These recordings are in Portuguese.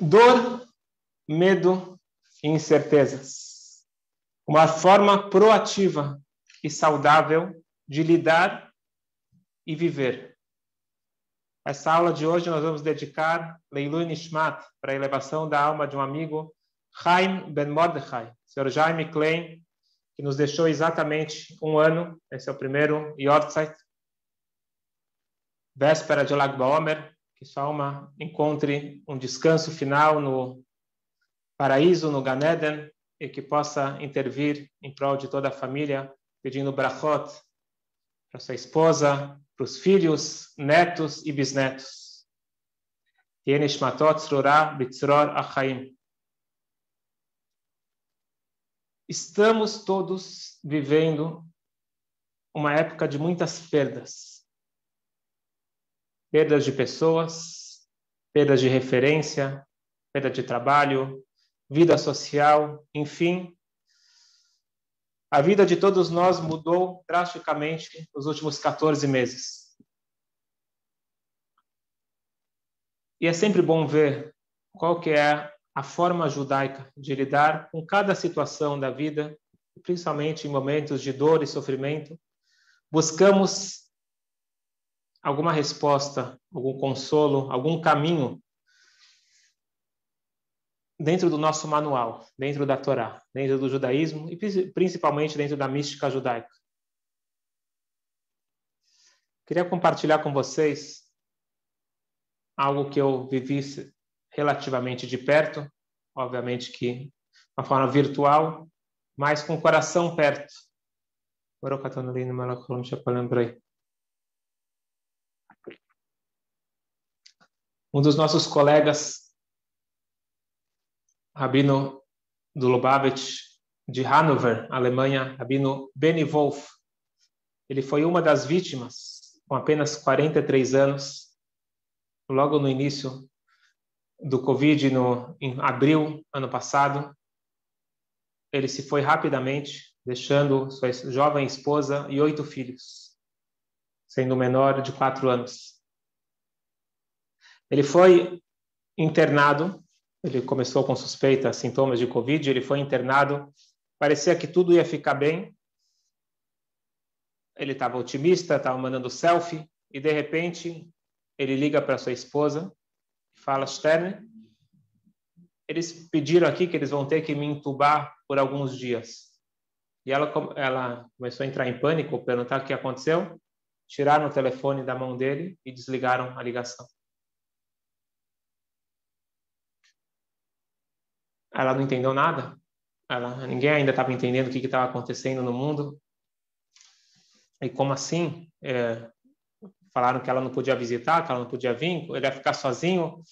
Dor, medo e incertezas. Uma forma proativa e saudável de lidar e viver. Essa aula de hoje nós vamos dedicar Leilu Nishmat para a elevação da alma de um amigo, Chaim Ben Mordechai, Sr. Jaime Klein, que nos deixou exatamente um ano. Esse é o primeiro Yortzeit, véspera de Lag Baomer, que sua alma encontre um descanso final no paraíso, no Ganeden, e que possa intervir em prol de toda a família, pedindo brachot para sua esposa, para os filhos, netos e bisnetos. Estamos todos vivendo uma época de muitas perdas. Perdas de pessoas, perdas de referência, perda de trabalho, vida social, enfim, a vida de todos nós mudou drasticamente nos últimos 14 meses. E é sempre bom ver qual que é a forma judaica de lidar com cada situação da vida, principalmente em momentos de dor e sofrimento. Buscamos alguma resposta, algum consolo, algum caminho dentro do nosso manual, dentro da Torá, dentro do judaísmo e principalmente dentro da mística judaica. Queria compartilhar com vocês algo que eu vivi relativamente de perto, obviamente que uma forma virtual, mas com o coração perto. Um dos nossos colegas rabino do Lubavitch de Hannover, Alemanha, rabino Benny Wolf. Ele foi uma das vítimas, com apenas 43 anos, logo no início do Covid, no, em abril ano passado. Ele se foi rapidamente, deixando sua jovem esposa e oito filhos, sendo o menor de quatro anos. Ele foi internado ele começou com suspeita, sintomas de Covid, ele foi internado, parecia que tudo ia ficar bem. Ele estava otimista, estava mandando selfie, e de repente ele liga para sua esposa e fala: Stern, eles pediram aqui que eles vão ter que me entubar por alguns dias. E ela, ela começou a entrar em pânico, perguntar o que aconteceu. Tiraram o telefone da mão dele e desligaram a ligação. Ela não entendeu nada. Ela, ninguém ainda estava entendendo o que estava acontecendo no mundo. E como assim? É, falaram que ela não podia visitar, que ela não podia vir, ele ia ficar sozinho.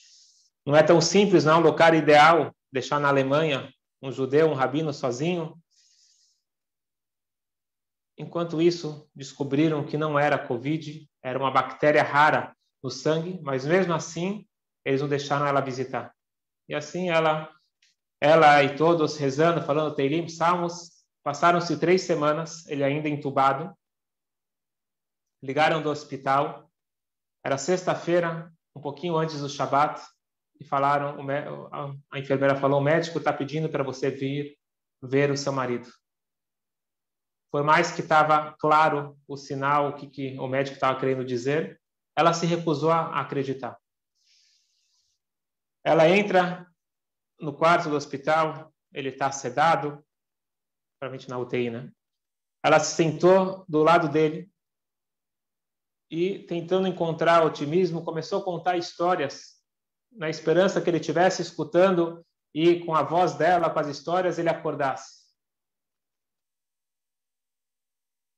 Não é tão simples, não. O lugar ideal, deixar na Alemanha um judeu, um rabino sozinho. Enquanto isso, descobriram que não era Covid, era uma bactéria rara no sangue, mas mesmo assim, eles não deixaram ela visitar. E assim ela ela e todos rezando, falando Teilim, Salmos. Passaram-se três semanas, ele ainda entubado. Ligaram do hospital. Era sexta-feira, um pouquinho antes do Shabat, e falaram, a enfermeira falou, o médico está pedindo para você vir ver o seu marido. Por mais que estava claro o sinal, o que, que o médico estava querendo dizer, ela se recusou a acreditar. Ela entra no quarto do hospital, ele está sedado, provavelmente na UTI, né? Ela se sentou do lado dele e, tentando encontrar otimismo, começou a contar histórias, na esperança que ele estivesse escutando e, com a voz dela, com as histórias, ele acordasse.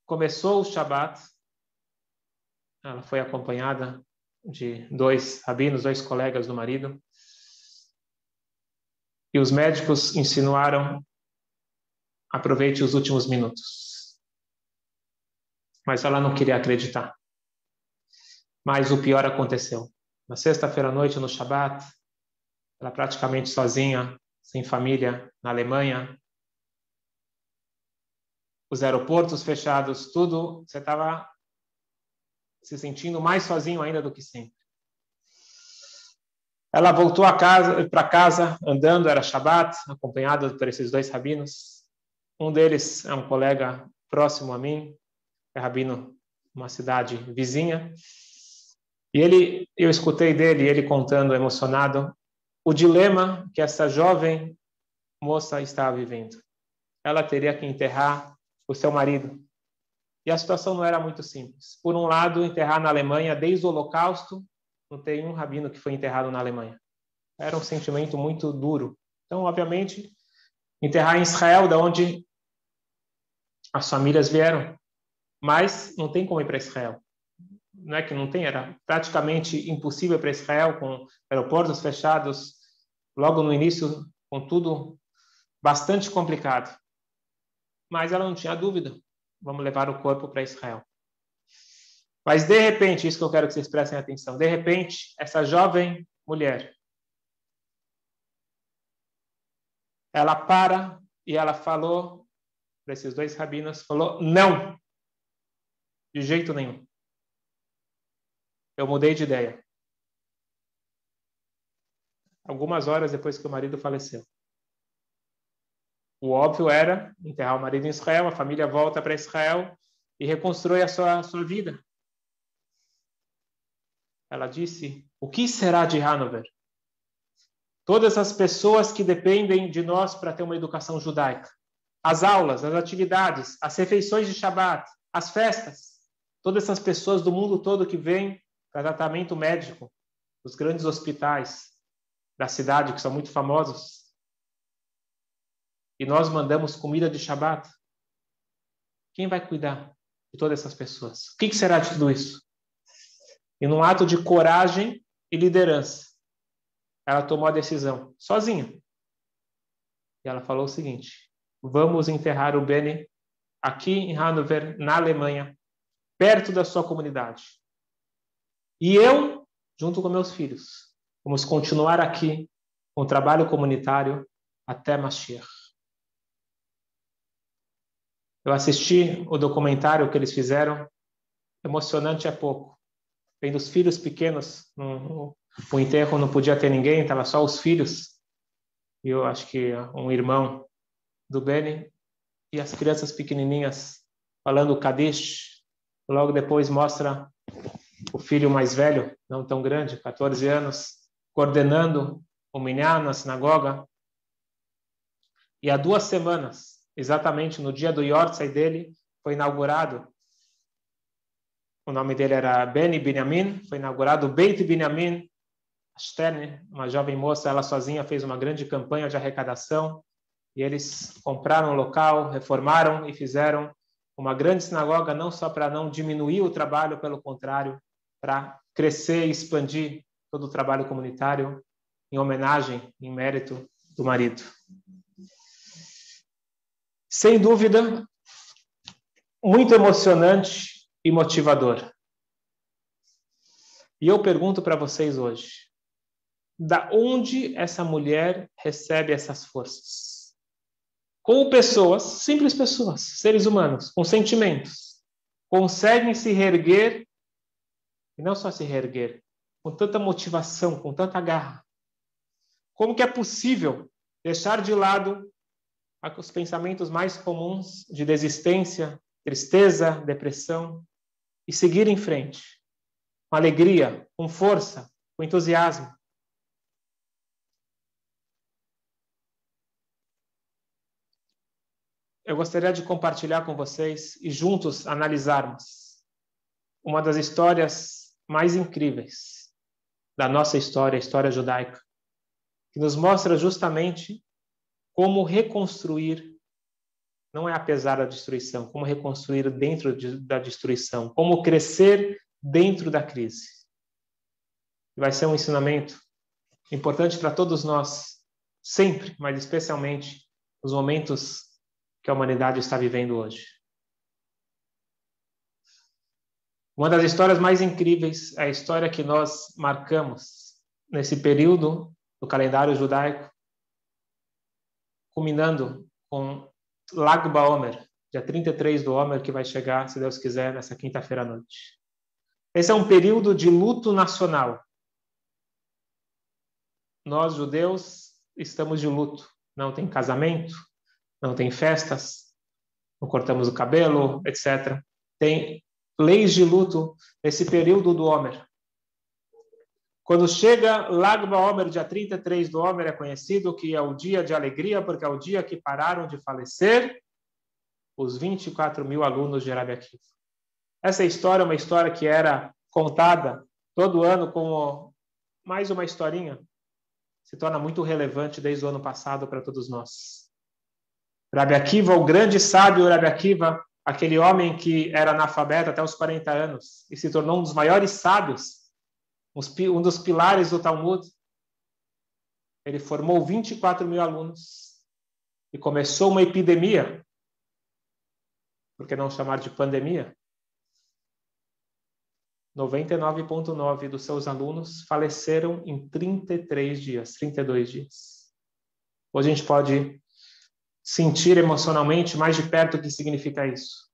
Começou o Shabat, ela foi acompanhada de dois rabinos, dois colegas do marido, e os médicos insinuaram: aproveite os últimos minutos. Mas ela não queria acreditar. Mas o pior aconteceu. Na sexta-feira à noite, no Shabat, ela praticamente sozinha, sem família, na Alemanha. Os aeroportos fechados, tudo, você estava se sentindo mais sozinho ainda do que sempre. Ela voltou para casa andando, era Shabat, acompanhada por esses dois rabinos. Um deles é um colega próximo a mim, é rabino uma cidade vizinha. E ele, eu escutei dele, ele contando emocionado o dilema que essa jovem moça estava vivendo. Ela teria que enterrar o seu marido. E a situação não era muito simples. Por um lado, enterrar na Alemanha desde o Holocausto, não tem um rabino que foi enterrado na Alemanha. Era um sentimento muito duro. Então, obviamente, enterrar em Israel, da onde as famílias vieram, mas não tem como ir para Israel. Não é que não tem, era praticamente impossível para Israel, com aeroportos fechados, logo no início, com tudo bastante complicado. Mas ela não tinha dúvida, vamos levar o corpo para Israel. Mas de repente, isso que eu quero que vocês prestem atenção, de repente, essa jovem mulher, ela para e ela falou para esses dois rabinos, falou, não, de jeito nenhum. Eu mudei de ideia. Algumas horas depois que o marido faleceu. O óbvio era enterrar o marido em Israel, a família volta para Israel e reconstrói a sua, a sua vida. Ela disse: O que será de Hanover? Todas as pessoas que dependem de nós para ter uma educação judaica. As aulas, as atividades, as refeições de Shabat, as festas todas essas pessoas do mundo todo que vêm para tratamento médico, os grandes hospitais da cidade, que são muito famosos. E nós mandamos comida de Shabat. Quem vai cuidar de todas essas pessoas? O que será de tudo isso? E num ato de coragem e liderança, ela tomou a decisão, sozinha. E ela falou o seguinte: vamos enterrar o Beni aqui em Hannover, na Alemanha, perto da sua comunidade. E eu, junto com meus filhos, vamos continuar aqui com o trabalho comunitário até Mashiach. Eu assisti o documentário que eles fizeram, emocionante é pouco. Vendo os filhos pequenos, no, o enterro não podia ter ninguém, estava só os filhos. E eu acho que um irmão do Beni e as crianças pequenininhas falando Kadish, Logo depois mostra o filho mais velho, não tão grande, 14 anos, coordenando o minyan na sinagoga. E há duas semanas, exatamente no dia do Yortzai dele, foi inaugurado. O nome dele era Beni Binyamin, foi inaugurado Beit Binyamin. Sterne, uma jovem moça, ela sozinha fez uma grande campanha de arrecadação e eles compraram o local, reformaram e fizeram uma grande sinagoga não só para não diminuir o trabalho, pelo contrário, para crescer e expandir todo o trabalho comunitário em homenagem, em mérito do marido. Sem dúvida, muito emocionante e motivador. E eu pergunto para vocês hoje, da onde essa mulher recebe essas forças? Como pessoas, simples pessoas, seres humanos, com sentimentos, conseguem se reerguer, e não só se reerguer, com tanta motivação, com tanta garra. Como que é possível deixar de lado os pensamentos mais comuns de desistência, tristeza, depressão e seguir em frente, com alegria, com força, com entusiasmo? eu gostaria de compartilhar com vocês e juntos analisarmos uma das histórias mais incríveis da nossa história, a história judaica, que nos mostra justamente como reconstruir, não é apesar da destruição, como reconstruir dentro de, da destruição, como crescer dentro da crise. Vai ser um ensinamento importante para todos nós, sempre, mas especialmente nos momentos que a humanidade está vivendo hoje. Uma das histórias mais incríveis é a história que nós marcamos nesse período do calendário judaico, culminando com Lag BaOmer, dia 33 do Omer, que vai chegar, se Deus quiser, nessa quinta-feira à noite. Esse é um período de luto nacional. nós judeus estamos de luto. Não tem casamento, não tem festas, não cortamos o cabelo, etc. Tem leis de luto nesse período do Homer. Quando chega Lag BaOmer, dia 33 do Homer, é conhecido que é o dia de alegria, porque é o dia que pararam de falecer os 24 mil alunos de Rabi Akiva. Essa história é uma história que era contada todo ano como mais uma historinha. Se torna muito relevante desde o ano passado para todos nós. Rabi Akiva, o grande sábio Rabi Akiva, aquele homem que era analfabeto até os 40 anos e se tornou um dos maiores sábios, um dos pilares do Talmud. Ele formou 24 mil alunos e começou uma epidemia, por que não chamar de pandemia? 99,9% dos seus alunos faleceram em 33 dias, 32 dias. Hoje a gente pode sentir emocionalmente mais de perto o que significa isso.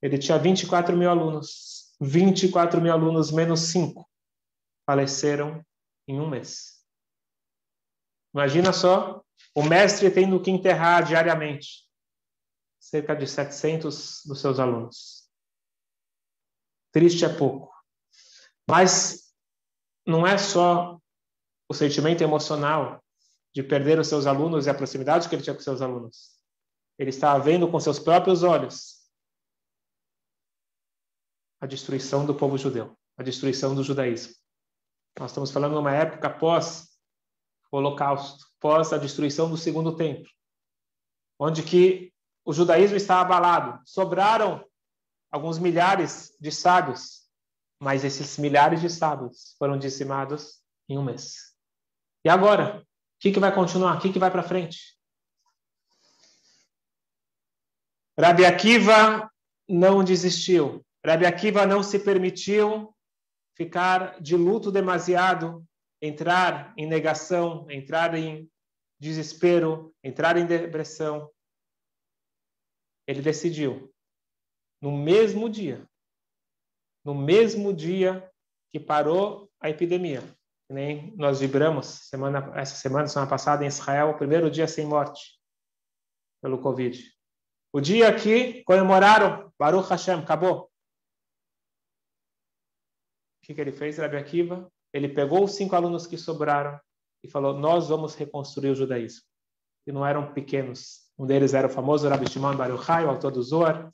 Ele tinha 24 mil alunos. 24 mil alunos menos 5 faleceram em um mês. Imagina só, o mestre tendo que enterrar diariamente cerca de 700 dos seus alunos. Triste é pouco. Mas não é só o sentimento emocional de perder os seus alunos e a proximidade que ele tinha com seus alunos. Ele estava vendo com seus próprios olhos a destruição do povo judeu, a destruição do judaísmo. Nós estamos falando de uma época pós o Holocausto, pós a destruição do segundo templo, onde que o judaísmo está abalado. Sobraram alguns milhares de sábios, mas esses milhares de sábios foram dizimados em um mês. E agora? O que, que vai continuar? O que, que vai para frente? Rabi Akiva não desistiu. Rabi Akiva não se permitiu ficar de luto demasiado, entrar em negação, entrar em desespero, entrar em depressão. Ele decidiu, no mesmo dia, no mesmo dia que parou a epidemia, nem nós vibramos semana, essa semana, semana passada em Israel, o primeiro dia sem morte pelo Covid. O dia que comemoraram Baruch Hashem, acabou. Que, que ele fez, Rabi Akiva? Ele pegou os cinco alunos que sobraram e falou: Nós vamos reconstruir o judaísmo. E não eram pequenos. Um deles era o famoso Rabi Shimon Bar Yochai, o autor do Zohar,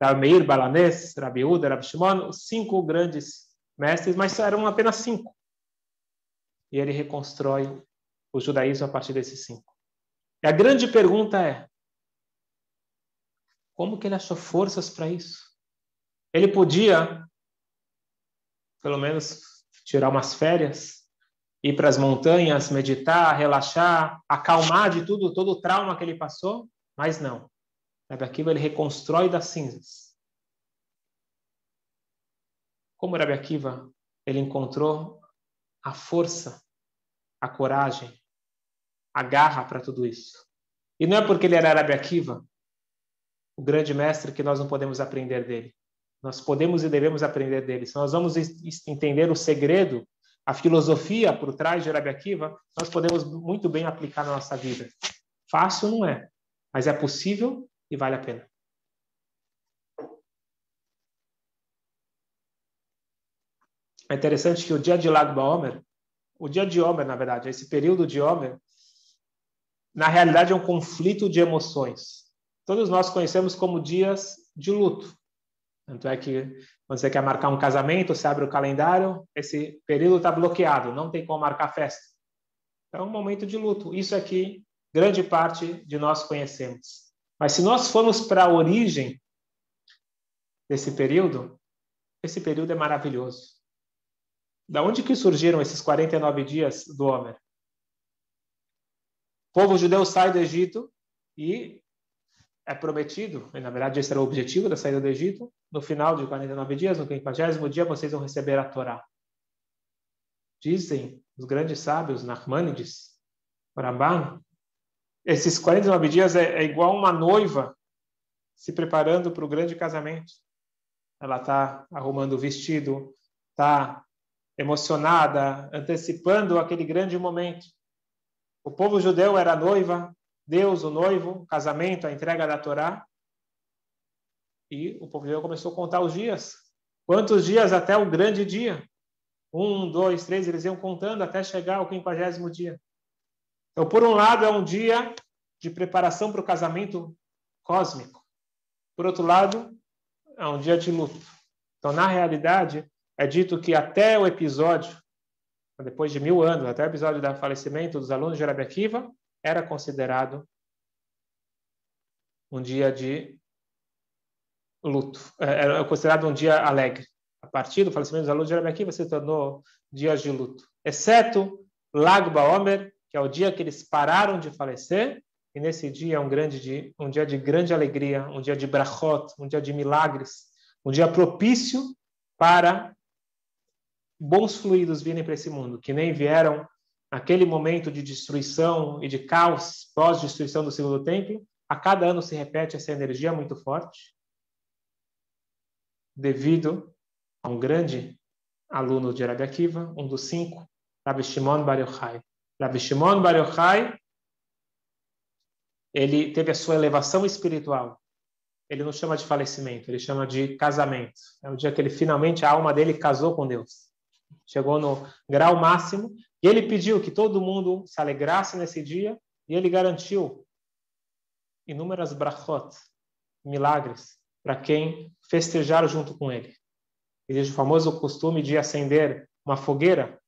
Rabi Meir Balanés, Rabi Uda, Rabi Shimon, os cinco grandes mestres, mas eram apenas cinco e ele reconstrói o judaísmo a partir desses cinco. E a grande pergunta é: como que ele achou forças para isso? Ele podia, pelo menos, tirar umas férias, ir para as montanhas, meditar, relaxar, acalmar de tudo, todo o trauma que ele passou, mas não. Rabi Akiva ele reconstrói das cinzas. Como Rabi Akiva ele encontrou a força, a coragem, a garra para tudo isso. E não é porque ele era Arabi Akiva, o grande mestre, que nós não podemos aprender dele. Nós podemos e devemos aprender dele. Se nós vamos entender o segredo, a filosofia por trás de Arabi Akiva, nós podemos muito bem aplicar na nossa vida. Fácil não é, mas é possível e vale a pena. É interessante que o dia de Lag Baomer, o dia de Homer, na verdade, esse período de Homer, na realidade é um conflito de emoções. Todos nós conhecemos como dias de luto. Tanto é que quando você quer marcar um casamento, você abre o calendário, esse período está bloqueado, não tem como marcar festa. Então, é um momento de luto. Isso aqui, grande parte de nós conhecemos. Mas se nós formos para a origem desse período, esse período é maravilhoso. Da onde que surgiram esses 49 dias do Homer? O povo judeu sai do Egito e é prometido, e na verdade esse era o objetivo da saída do Egito, no final de 49 dias, no 50 dia, vocês vão receber a Torá. Dizem os grandes sábios, Nachmanides, Ramban, esses 49 dias é, é igual uma noiva se preparando para o grande casamento. Ela está arrumando o vestido, está emocionada, antecipando aquele grande momento. O povo judeu era noiva, Deus o noivo, o casamento, a entrega da Torá. E o povo judeu começou a contar os dias. Quantos dias até o grande dia? Um, dois, três, eles iam contando até chegar ao quinquagésimo dia. Então, por um lado, é um dia de preparação para o casamento cósmico. Por outro lado, é um dia de luto. Então, na realidade, é dito que até o episódio, depois de mil anos, até o episódio do falecimento dos alunos de Rabi Akiva, era considerado um dia de luto. É, era considerado um dia alegre. A partir do falecimento dos alunos de Rabi Akiva, se tornou dias de luto. Exceto Lag Baomer, que é o dia que eles pararam de falecer, e nesse dia é um, grande dia, um dia de grande alegria, um dia de brachot, um dia de milagres, um dia propício para bons fluidos virem para esse mundo, que nem vieram naquele momento de destruição e de caos pós-destruição do segundo templo. A cada ano se repete essa energia muito forte, devido a um grande aluno de Rabbi Akiva, um dos cinco, Rabbi Shimon Bar Yochai. Rabbi Shimon Bar Yochai, ele teve a sua elevação espiritual. Ele não chama de falecimento, ele chama de casamento. É o dia que ele finalmente a alma dele casou com Deus. Chegou no grau máximo e ele pediu que todo mundo se alegrasse nesse dia e ele garantiu inúmeras brachot, milagres, para quem festejar junto com ele. Existe o famoso costume de acender uma fogueira.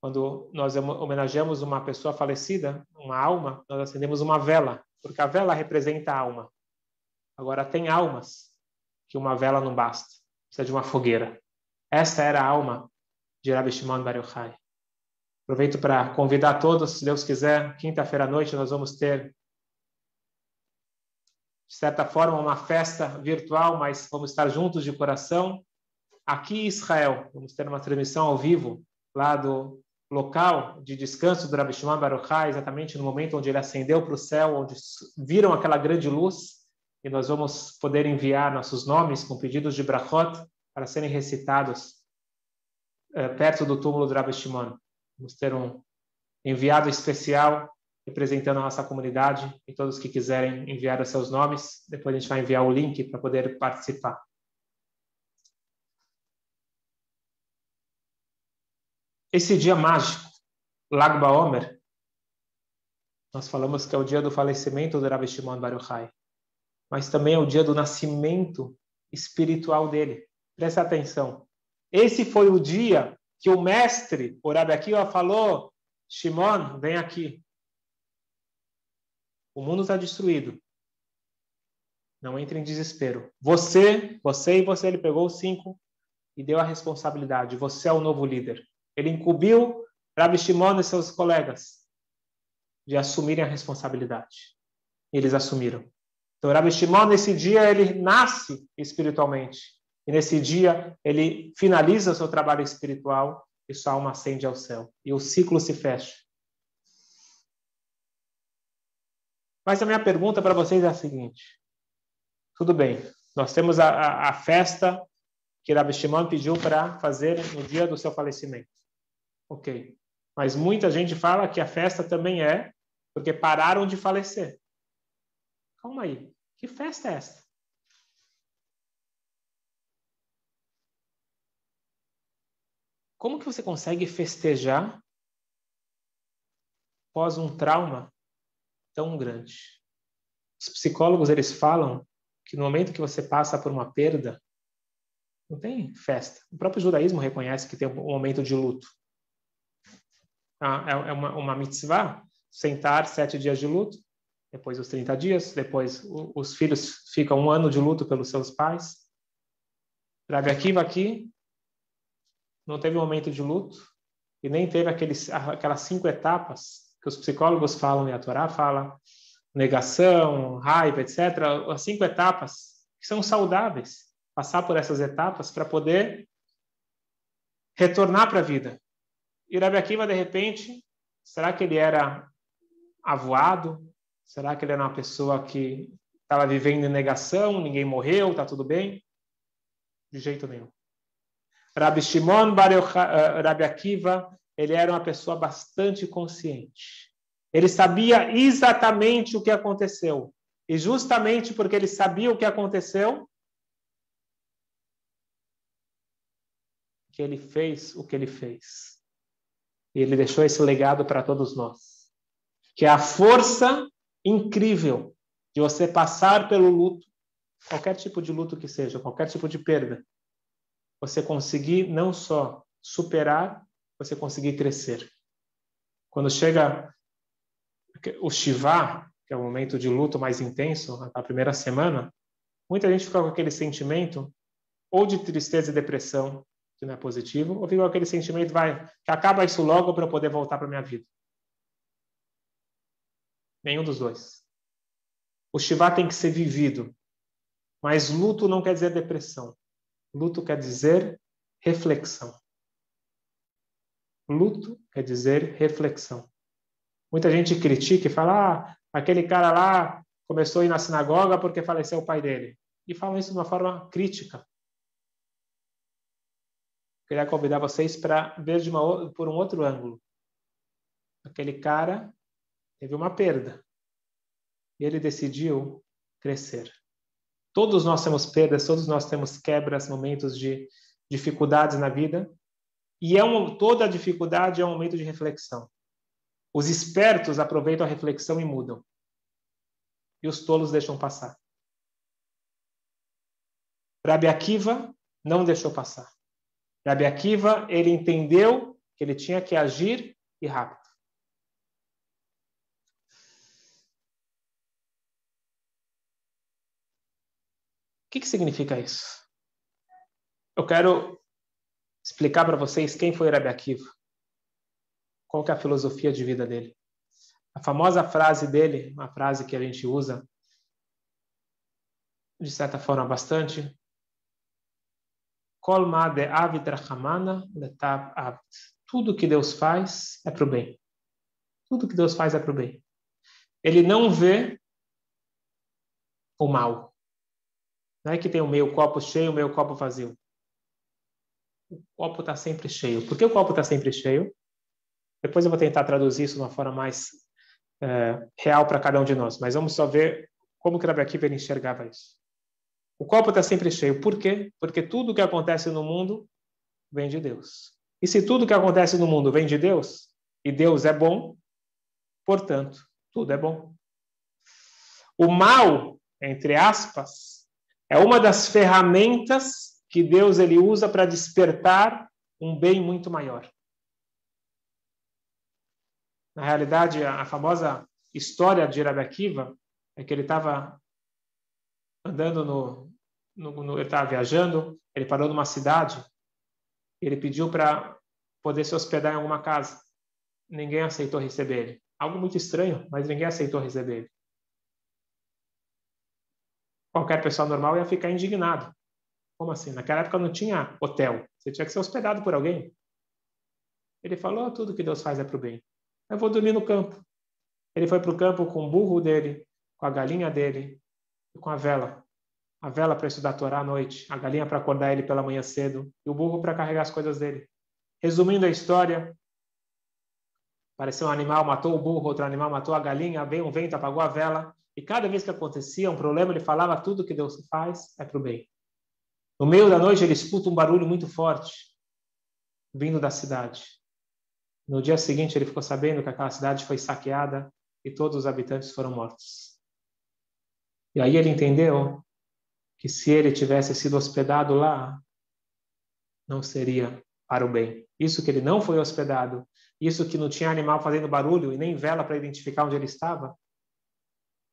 Quando nós homenageamos uma pessoa falecida, uma alma, nós acendemos uma vela, porque a vela representa a alma. Agora, tem almas que uma vela não basta, precisa de uma fogueira. Essa era a alma de Rabbi Shimon Bar Yochai. Aproveito para convidar todos, se Deus quiser, quinta-feira à noite nós vamos ter, de certa forma, uma festa virtual, mas vamos estar juntos de coração aqui em Israel. Vamos ter uma transmissão ao vivo lá do local de descanso do Rabbi Shimon Baruchai, exatamente no momento onde ele ascendeu para o céu, onde viram aquela grande luz, e nós vamos poder enviar nossos nomes com pedidos de brachot para serem recitados perto do túmulo do Rabbi Shimon. Vamos ter um enviado especial representando a nossa comunidade e todos que quiserem enviar os seus nomes, depois a gente vai enviar o link para poder participar. Esse dia mágico, Lag Baomer, nós falamos que é o dia do falecimento do Rabbi Shimon Bar Yochai, mas também é o dia do nascimento espiritual dele. Presta atenção. Esse foi o dia que o mestre, o Rabbi Akiva, falou: Shimon, vem aqui. O mundo está destruído. Não entre em desespero. Você, você e você, ele pegou os cinco e deu a responsabilidade. Você é o novo líder. Ele incumbiu Rabbi Shimon e seus colegas de assumirem a responsabilidade. Eles assumiram. Então, Rabbi Shimon, nesse dia, ele nasce espiritualmente. E nesse dia, ele finaliza o seu trabalho espiritual e sua alma ascende ao céu. E o ciclo se fecha. Mas a minha pergunta para vocês é a seguinte: tudo bem, nós temos a, a, a festa que Rabbi Shimon pediu para fazer no dia do seu falecimento. Ok. Mas muita gente fala que a festa também é porque pararam de falecer. Calma aí. Que festa é essa? Como que você consegue festejar após um trauma tão grande? Os psicólogos eles falam que no momento que você passa por uma perda, não tem festa. O próprio judaísmo reconhece que tem um momento de luto. Ah, é, é uma, uma mitzvah sentar sete dias de luto, depois os 30 dias, depois os filhos ficam um ano de luto pelos seus pais. Rabi Akiva aqui não teve um momento de luto e nem teve aqueles, aquelas cinco etapas que os psicólogos falam e a Torá fala, negação, raiva, etc. As cinco etapas que são saudáveis. Passar por essas etapas para poder retornar para a vida. E Rabi Akiva, de repente, será que ele era avoado? Será que ele era uma pessoa que estava vivendo em negação, ninguém morreu, está tudo bem? De jeito nenhum. Rabi Shimon Bar eh, Rabi Akiva, ele era uma pessoa bastante consciente. Ele sabia exatamente o que aconteceu. E justamente porque ele sabia o que aconteceu, que ele fez o que ele fez. E ele deixou esse legado para todos nós. Que é a força incrível de você passar pelo luto, qualquer tipo de luto que seja, qualquer tipo de perda, você conseguir não só superar, você conseguir crescer. Quando chega o Shiva, que é o momento de luto mais intenso, a primeira semana, muita gente fica com aquele sentimento ou de tristeza e depressão, que não é positivo, ou fica com aquele sentimento, vai, que acaba isso logo para eu poder voltar para minha vida. Nenhum dos dois. O Shiva tem que ser vivido. Mas luto não quer dizer depressão. Luto quer dizer reflexão. Luto quer dizer reflexão. Muita gente critica e fala: ah, aquele cara lá começou a ir na sinagoga porque faleceu o pai dele. E falam isso de uma forma crítica. Queria convidar vocês para ver de uma, por um outro ângulo. Aquele cara teve uma perda e ele decidiu crescer. Todos nós temos perdas, todos nós temos quebras, momentos de dificuldades na vida, e é um, toda dificuldade é um momento de reflexão. Os espertos aproveitam a reflexão e mudam. E os tolos deixam passar. Rabi Akiva não deixou passar. Rabi Akiva, ele entendeu que ele tinha que agir e rápido. Que, que significa isso? Eu quero explicar para vocês quem foi Rabi Akiva. Qual que é a filosofia de vida dele. A famosa frase dele, uma frase que a gente usa de certa forma bastante, tudo que Deus faz é para o bem. Tudo que Deus faz é para o bem. Ele não vê o mal. Não é que tem o meio copo cheio, o meio copo vazio. O copo está sempre cheio. Por que o copo está sempre cheio? Depois eu vou tentar traduzir isso de uma forma mais é, real para cada um de nós. Mas vamos só ver como que Rabbi Akiva enxergava isso. O copo está sempre cheio. Por quê? Porque tudo que acontece no mundo vem de Deus. E se tudo que acontece no mundo vem de Deus, e Deus é bom, portanto, tudo é bom. O mal, entre aspas, é uma das ferramentas que Deus ele usa para despertar um bem muito maior. Na realidade, a famosa história de Rabbi Akiva é que ele estava andando no, no, no ele estava viajando, ele parou numa cidade, ele pediu para poder se hospedar em alguma casa. Ninguém aceitou receber ele. Algo muito estranho, mas ninguém aceitou receber ele qualquer pessoa normal ia ficar indignado. Como assim? Naquela época não tinha hotel. Você tinha que ser hospedado por alguém. Ele falou: tudo que Deus faz é para o bem. Eu vou dormir no campo. Ele foi para o campo com o burro dele, com a galinha dele e com a vela. A vela para estudar a Torá à noite, a galinha para acordar ele pela manhã cedo e o burro para carregar as coisas dele. Resumindo a história, apareceu um animal, matou o burro, outro animal matou a galinha, veio um vento, apagou a vela, e cada vez que acontecia um problema, ele falava tudo que Deus faz é para o bem. No meio da noite, ele escuta um barulho muito forte vindo da cidade. No dia seguinte, ele ficou sabendo que aquela cidade foi saqueada e todos os habitantes foram mortos. E aí ele entendeu que se ele tivesse sido hospedado lá, não seria para o bem. Isso que ele não foi hospedado, isso que não tinha animal fazendo barulho e nem vela para identificar onde ele estava,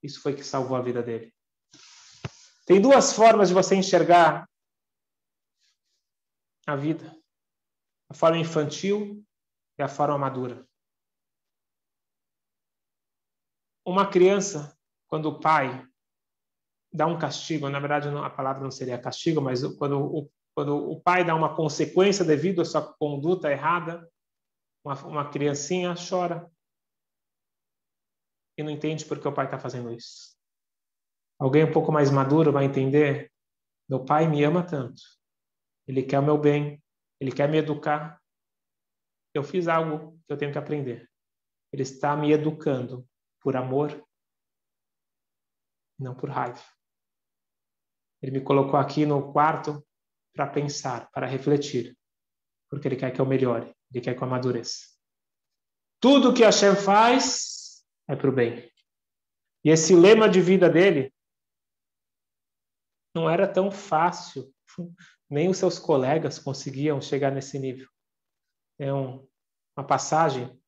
isso foi que salvou a vida dele. Tem duas formas de você enxergar a vida: a forma infantil e a forma madura. Uma criança, quando o pai dá um castigo, na verdade a palavra não seria castigo, mas quando o, quando o pai dá uma consequência devido à sua conduta errada, uma, uma criancinha chora e não entende por que o pai está fazendo isso. Alguém um pouco mais maduro vai entender: meu pai me ama tanto, ele quer o meu bem, Ele quer me educar. Eu fiz algo que eu tenho que aprender. Ele está me educando por amor, não por raiva. Ele me colocou aqui no quarto para pensar, para refletir, porque ele quer que eu melhore, ele quer que eu amadureça. Tudo que Hashem faz é para o bem. E esse lema de vida dele não era tão fácil, nem os seus colegas conseguiam chegar nesse nível. É um, uma passagem,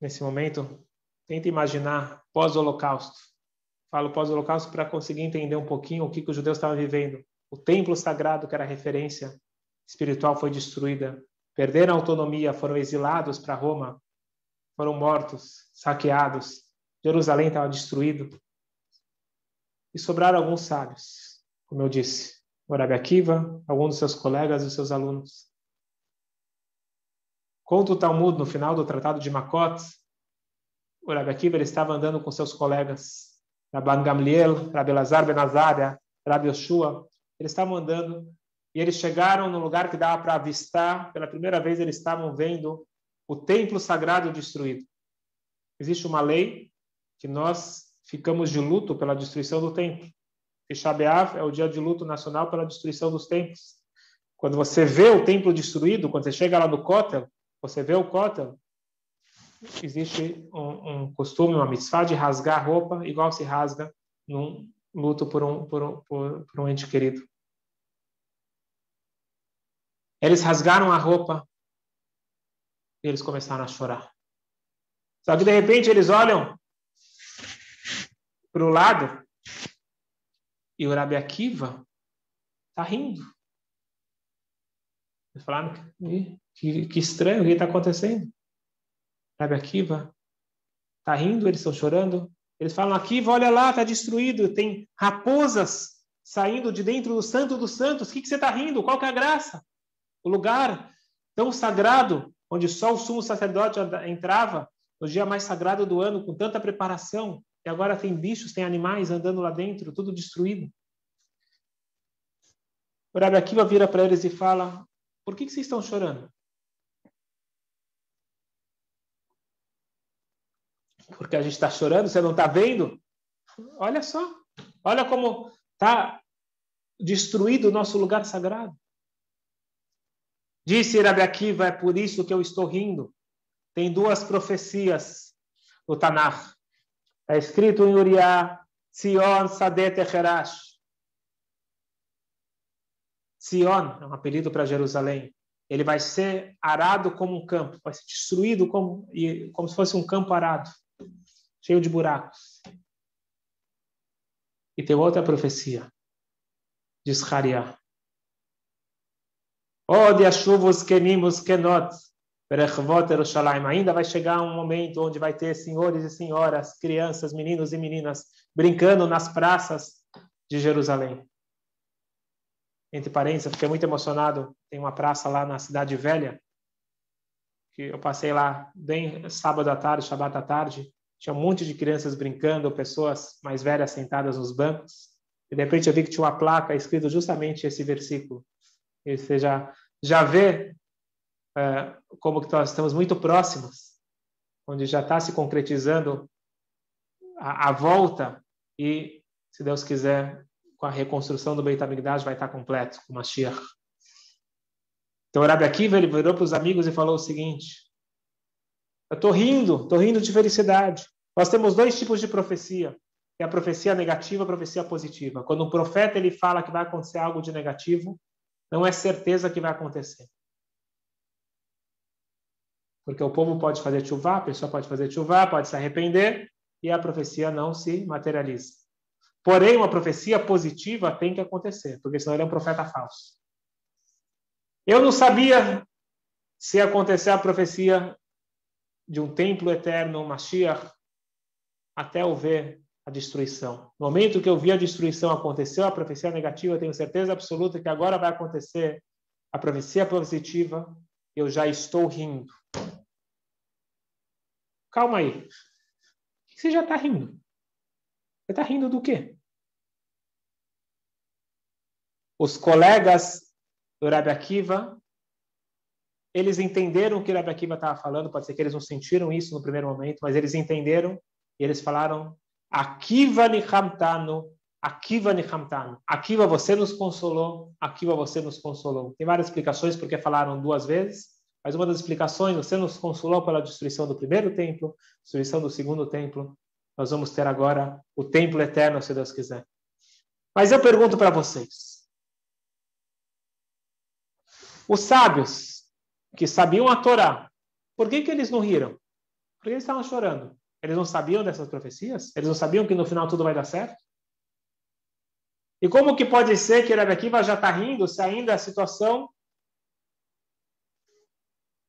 nesse momento, tenta imaginar pós-holocausto. Falo pós-holocausto para conseguir entender um pouquinho o que, que os judeus estavam vivendo. O templo sagrado, que era referência espiritual, foi destruída. Perderam a autonomia, foram exilados para Roma, foram mortos, saqueados. Jerusalém estava destruído. E sobraram alguns sábios, como eu disse. O Rabi Akiva, alguns dos seus colegas e seus alunos. Conta o Talmud, no final do Tratado de Makot, o Rabi Akiva ele estava andando com seus colegas, Rabban Gamliel, Rabbi Lazar Ben Azaria, Rabbi Yoshua, eles estavam andando e eles chegaram no lugar que dava para avistar, pela primeira vez eles estavam vendo o templo sagrado destruído. Existe uma lei que nós ficamos de luto pela destruição do templo. Tisha é o dia de luto nacional pela destruição dos templos. Quando você vê o templo destruído, quando você chega lá no Kotel, você vê o Kotel, existe um, um costume, uma mitzvah de rasgar a roupa, igual se rasga num luto por um, por um, por, por um ente querido. Eles rasgaram a roupa e eles começaram a chorar. Só que de repente eles olham para o lado e o Rabi Akiva está rindo. Eles falaram que, que estranho, o que está acontecendo? Rabi Akiva está rindo, eles estão chorando. Eles falam, Akiva, olha lá, está destruído, tem raposas saindo de dentro do santo dos santos. O que, que você está rindo? Qual que é a graça? O lugar tão sagrado, onde só o sumo sacerdote entrava, no dia mais sagrado do ano, com tanta preparação, e agora tem bichos, tem animais andando lá dentro, tudo destruído. O Rabi Akiva vira para eles e fala: Por que, que vocês estão chorando? Porque a gente está chorando, você não está vendo? Olha só, olha como está destruído o nosso lugar sagrado. Disse Rabi Akiva, é por isso que eu estou rindo. Tem duas profecias no Tanakh. Está escrito em Uriah, Sion Sadet Echerash. Sion é um apelido para Jerusalém. Ele vai ser arado como um campo, vai ser destruído como, como se fosse um campo arado, cheio de buracos. E tem outra profecia, de Zachariah. Ode a chuvos kenimos kenot, Ainda vai chegar um momento onde vai ter senhores e senhoras, crianças, meninos e meninas brincando nas praças de Jerusalém. Entre parênteses, fiquei muito emocionado. Tem uma praça lá na Cidade Velha, que eu passei lá bem sábado à tarde, sábado à tarde. Tinha um monte de crianças brincando, pessoas mais velhas sentadas nos bancos. E de repente eu vi que tinha uma placa escrito justamente esse versículo. E você já, já vê é, como que nós estamos muito próximos, onde já está se concretizando a, a, volta e, se Deus quiser, com a reconstrução do Beit HaMikdash vai estar completo, com Mashiach. Então, Rabi Akiva ele virou para os amigos e falou o seguinte, eu estou rindo, estou rindo de felicidade. Nós temos dois tipos de profecia. É a profecia negativa e a profecia positiva. Quando um profeta ele fala que vai acontecer algo de negativo, não é certeza que vai acontecer. Porque o povo pode fazer chuva, a pessoa pode fazer chuva, pode se arrepender e a profecia não se materializa. Porém, uma profecia positiva tem que acontecer, porque senão ele é um profeta falso. Eu não sabia se acontecer a profecia de um templo eterno, um Mashiach, até eu ver a destruição. No momento que eu vi a destruição aconteceu, a profecia negativa, eu tenho certeza absoluta que agora vai acontecer a profecia positiva, eu já estou rindo. Calma aí. Você já está rindo. Você está rindo do quê? Os colegas do Rebbe Akiva, eles entenderam o que o Rebbe Akiva estava falando, pode ser que eles não sentiram isso no primeiro momento, mas eles entenderam e eles falaram, Akiva Nichamtano, Akiva Nichamtano. Akiva, você nos consolou, Akiva, você nos consolou. Tem várias explicações porque falaram duas vezes, mas uma das explicações, você nos consolou pela destruição do primeiro templo, destruição do segundo templo. Nós vamos ter agora o templo eterno, se Deus quiser. Mas eu pergunto para vocês: os sábios que sabiam a Torá, por que, que eles não riram? Por que eles estavam chorando? Eles não sabiam dessas profecias? Eles não sabiam que no final tudo vai dar certo? E como que pode ser que Rabi Akiva já está rindo se ainda a situação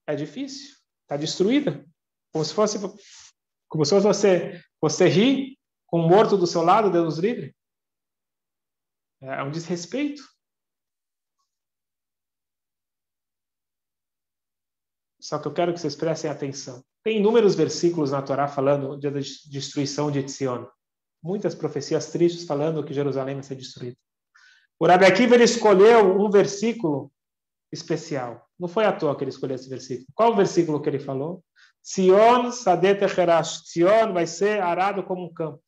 é difícil, está destruída. Como se fosse, como se fosse você, você rir com um morto do seu lado, Deus nos livre. É um desrespeito. Só que eu quero que vocês prestem atenção. Tem inúmeros versículos na Torá falando da destruição de Etzion. Muitas profecias tristes falando que Jerusalém vai ser destruída. O Rabi Akiva ele escolheu um versículo especial. Não foi à toa que ele escolheu esse versículo. Qual o versículo que ele falou? Sion sadet echerash. Sion vai ser arado como um campo.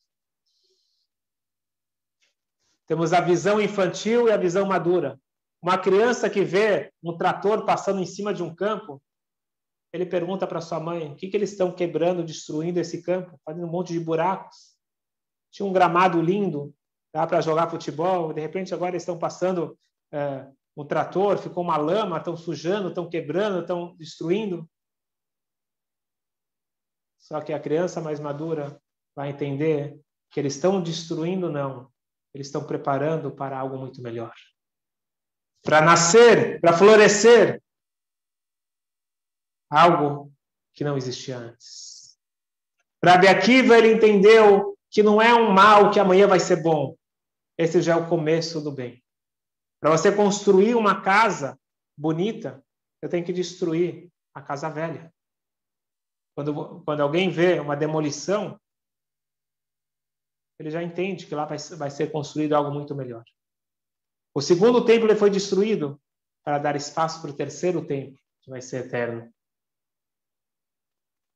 Temos a visão infantil e a visão madura. Uma criança que vê um trator passando em cima de um campo, ele pergunta para sua mãe: o que, que eles estão quebrando, destruindo esse campo, fazendo um monte de buracos? Tinha um gramado lindo, dá para jogar futebol, de repente agora eles estão passando é, o trator, ficou uma lama, estão sujando, estão quebrando, estão destruindo. Só que a criança mais madura vai entender que eles estão destruindo, não. Eles estão preparando para algo muito melhor. Para nascer, para florescer. Algo que não existia antes. Rabi Akiva, ele entendeu que não é um mal que amanhã vai ser bom. Esse já é o começo do bem. Para você construir uma casa bonita, eu tenho que destruir a casa velha. Quando, quando alguém vê uma demolição, ele já entende que lá vai, vai ser construído algo muito melhor. O segundo templo foi destruído para dar espaço para o terceiro templo, que vai ser eterno.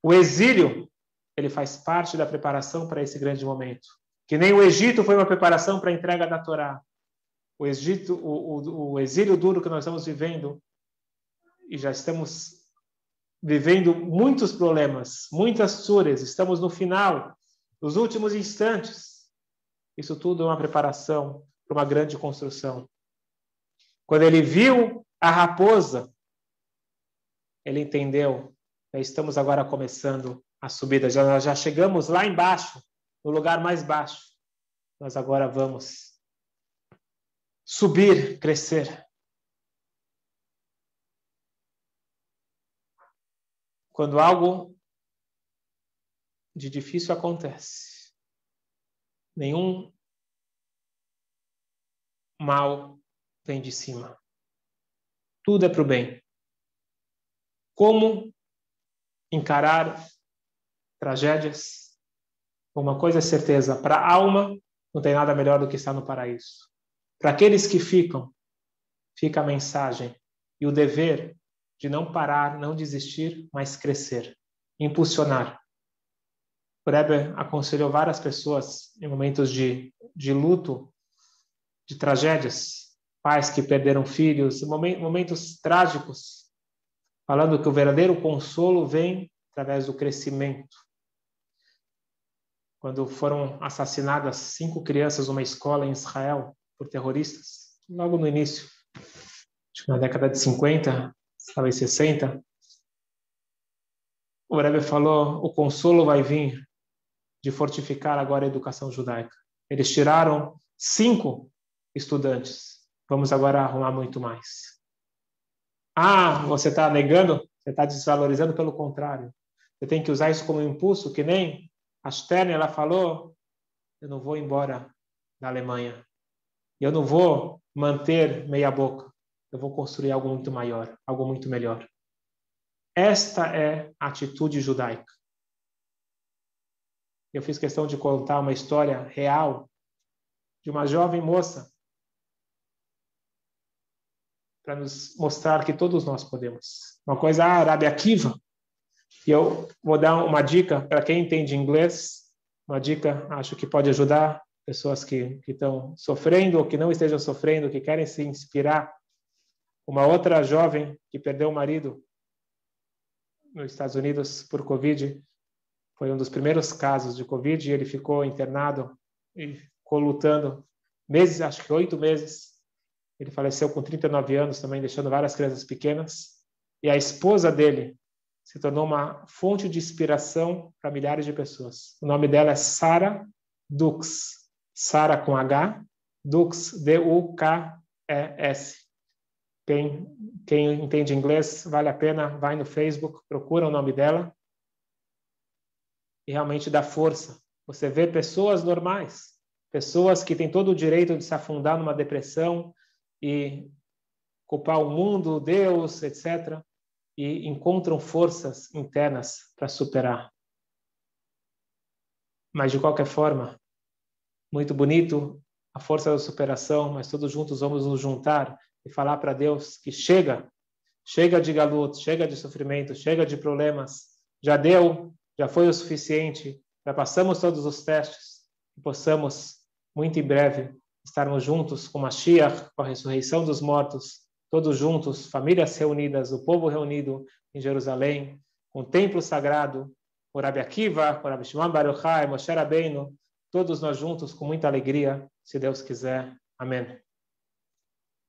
O exílio, ele faz parte da preparação para esse grande momento. Que nem o Egito foi uma preparação para a entrega da Torá o, Egito, o, o, o exílio duro que nós estamos vivendo, e já estamos vivendo muitos problemas, muitas suras, estamos no final, nos últimos instantes. Isso tudo é uma preparação para uma grande construção. Quando ele viu a raposa, ele entendeu. Estamos agora começando a subida. Já, já chegamos lá embaixo, no lugar mais baixo. Nós agora vamos subir, crescer. Quando algo de difícil acontece, nenhum mal vem de cima. Tudo é para o bem. Como encarar tragédias? Uma coisa é certeza: para a alma, não tem nada melhor do que estar no paraíso. Para aqueles que ficam, fica a mensagem e o dever de não parar, não desistir, mas crescer, impulsionar. O Rebbe aconselhou várias pessoas em momentos de, de luto, de tragédias, pais que perderam filhos, momentos trágicos, falando que o verdadeiro consolo vem através do crescimento. Quando foram assassinadas cinco crianças numa escola em Israel, por terroristas, logo no início, acho que na década de 50, talvez 60, o Rebbe falou: o consolo vai vir de fortificar agora a educação judaica. Eles tiraram cinco estudantes. Vamos agora arrumar muito mais. Ah, você está negando? Você está desvalorizando? Pelo contrário. Você tem que usar isso como impulso, que nem a Stern, ela falou, eu não vou embora da Alemanha. Eu não vou manter meia boca. Eu vou construir algo muito maior, algo muito melhor. Esta é a atitude judaica. Eu fiz questão de contar uma história real de uma jovem moça para nos mostrar que todos nós podemos. Uma coisa, ah, Rabi Akiva. E eu vou dar uma dica para quem entende inglês, uma dica, acho que pode ajudar pessoas que, que estão sofrendo ou que não estejam sofrendo, que querem se inspirar. Uma outra jovem que perdeu o marido nos Estados Unidos por Covid, foi um dos primeiros casos de Covid, e ele ficou internado e ficou lutando meses, acho que oito meses. Ele faleceu com 39 anos também, deixando várias crianças pequenas. E a esposa dele se tornou uma fonte de inspiração para milhares de pessoas. O nome dela é Sara Dux. Sara com H, Dux, D-U-K-E-S. Quem, quem entende inglês, vale a pena, vai no Facebook, procura o nome dela e realmente dá força. Você vê pessoas normais, pessoas que têm todo o direito de se afundar numa depressão e culpar o mundo, Deus, etc. E encontram forças internas para superar. Mas, de qualquer forma, muito bonito a força da superação, mas todos juntos vamos nos juntar e falar para Deus que chega, chega de galuto, chega de sofrimento, chega de problemas, já deu, já foi o suficiente, já passamos todos os testes, e possamos muito em breve estarmos juntos com Mashiach, com a ressurreição dos mortos, todos juntos, famílias reunidas, o povo reunido em Jerusalém, com o templo sagrado, com Rabi Akiva, com Rabi Shimon Baruchai, Moshe Rabbeinu, todos nós juntos com muita alegria, se Deus quiser. Amém.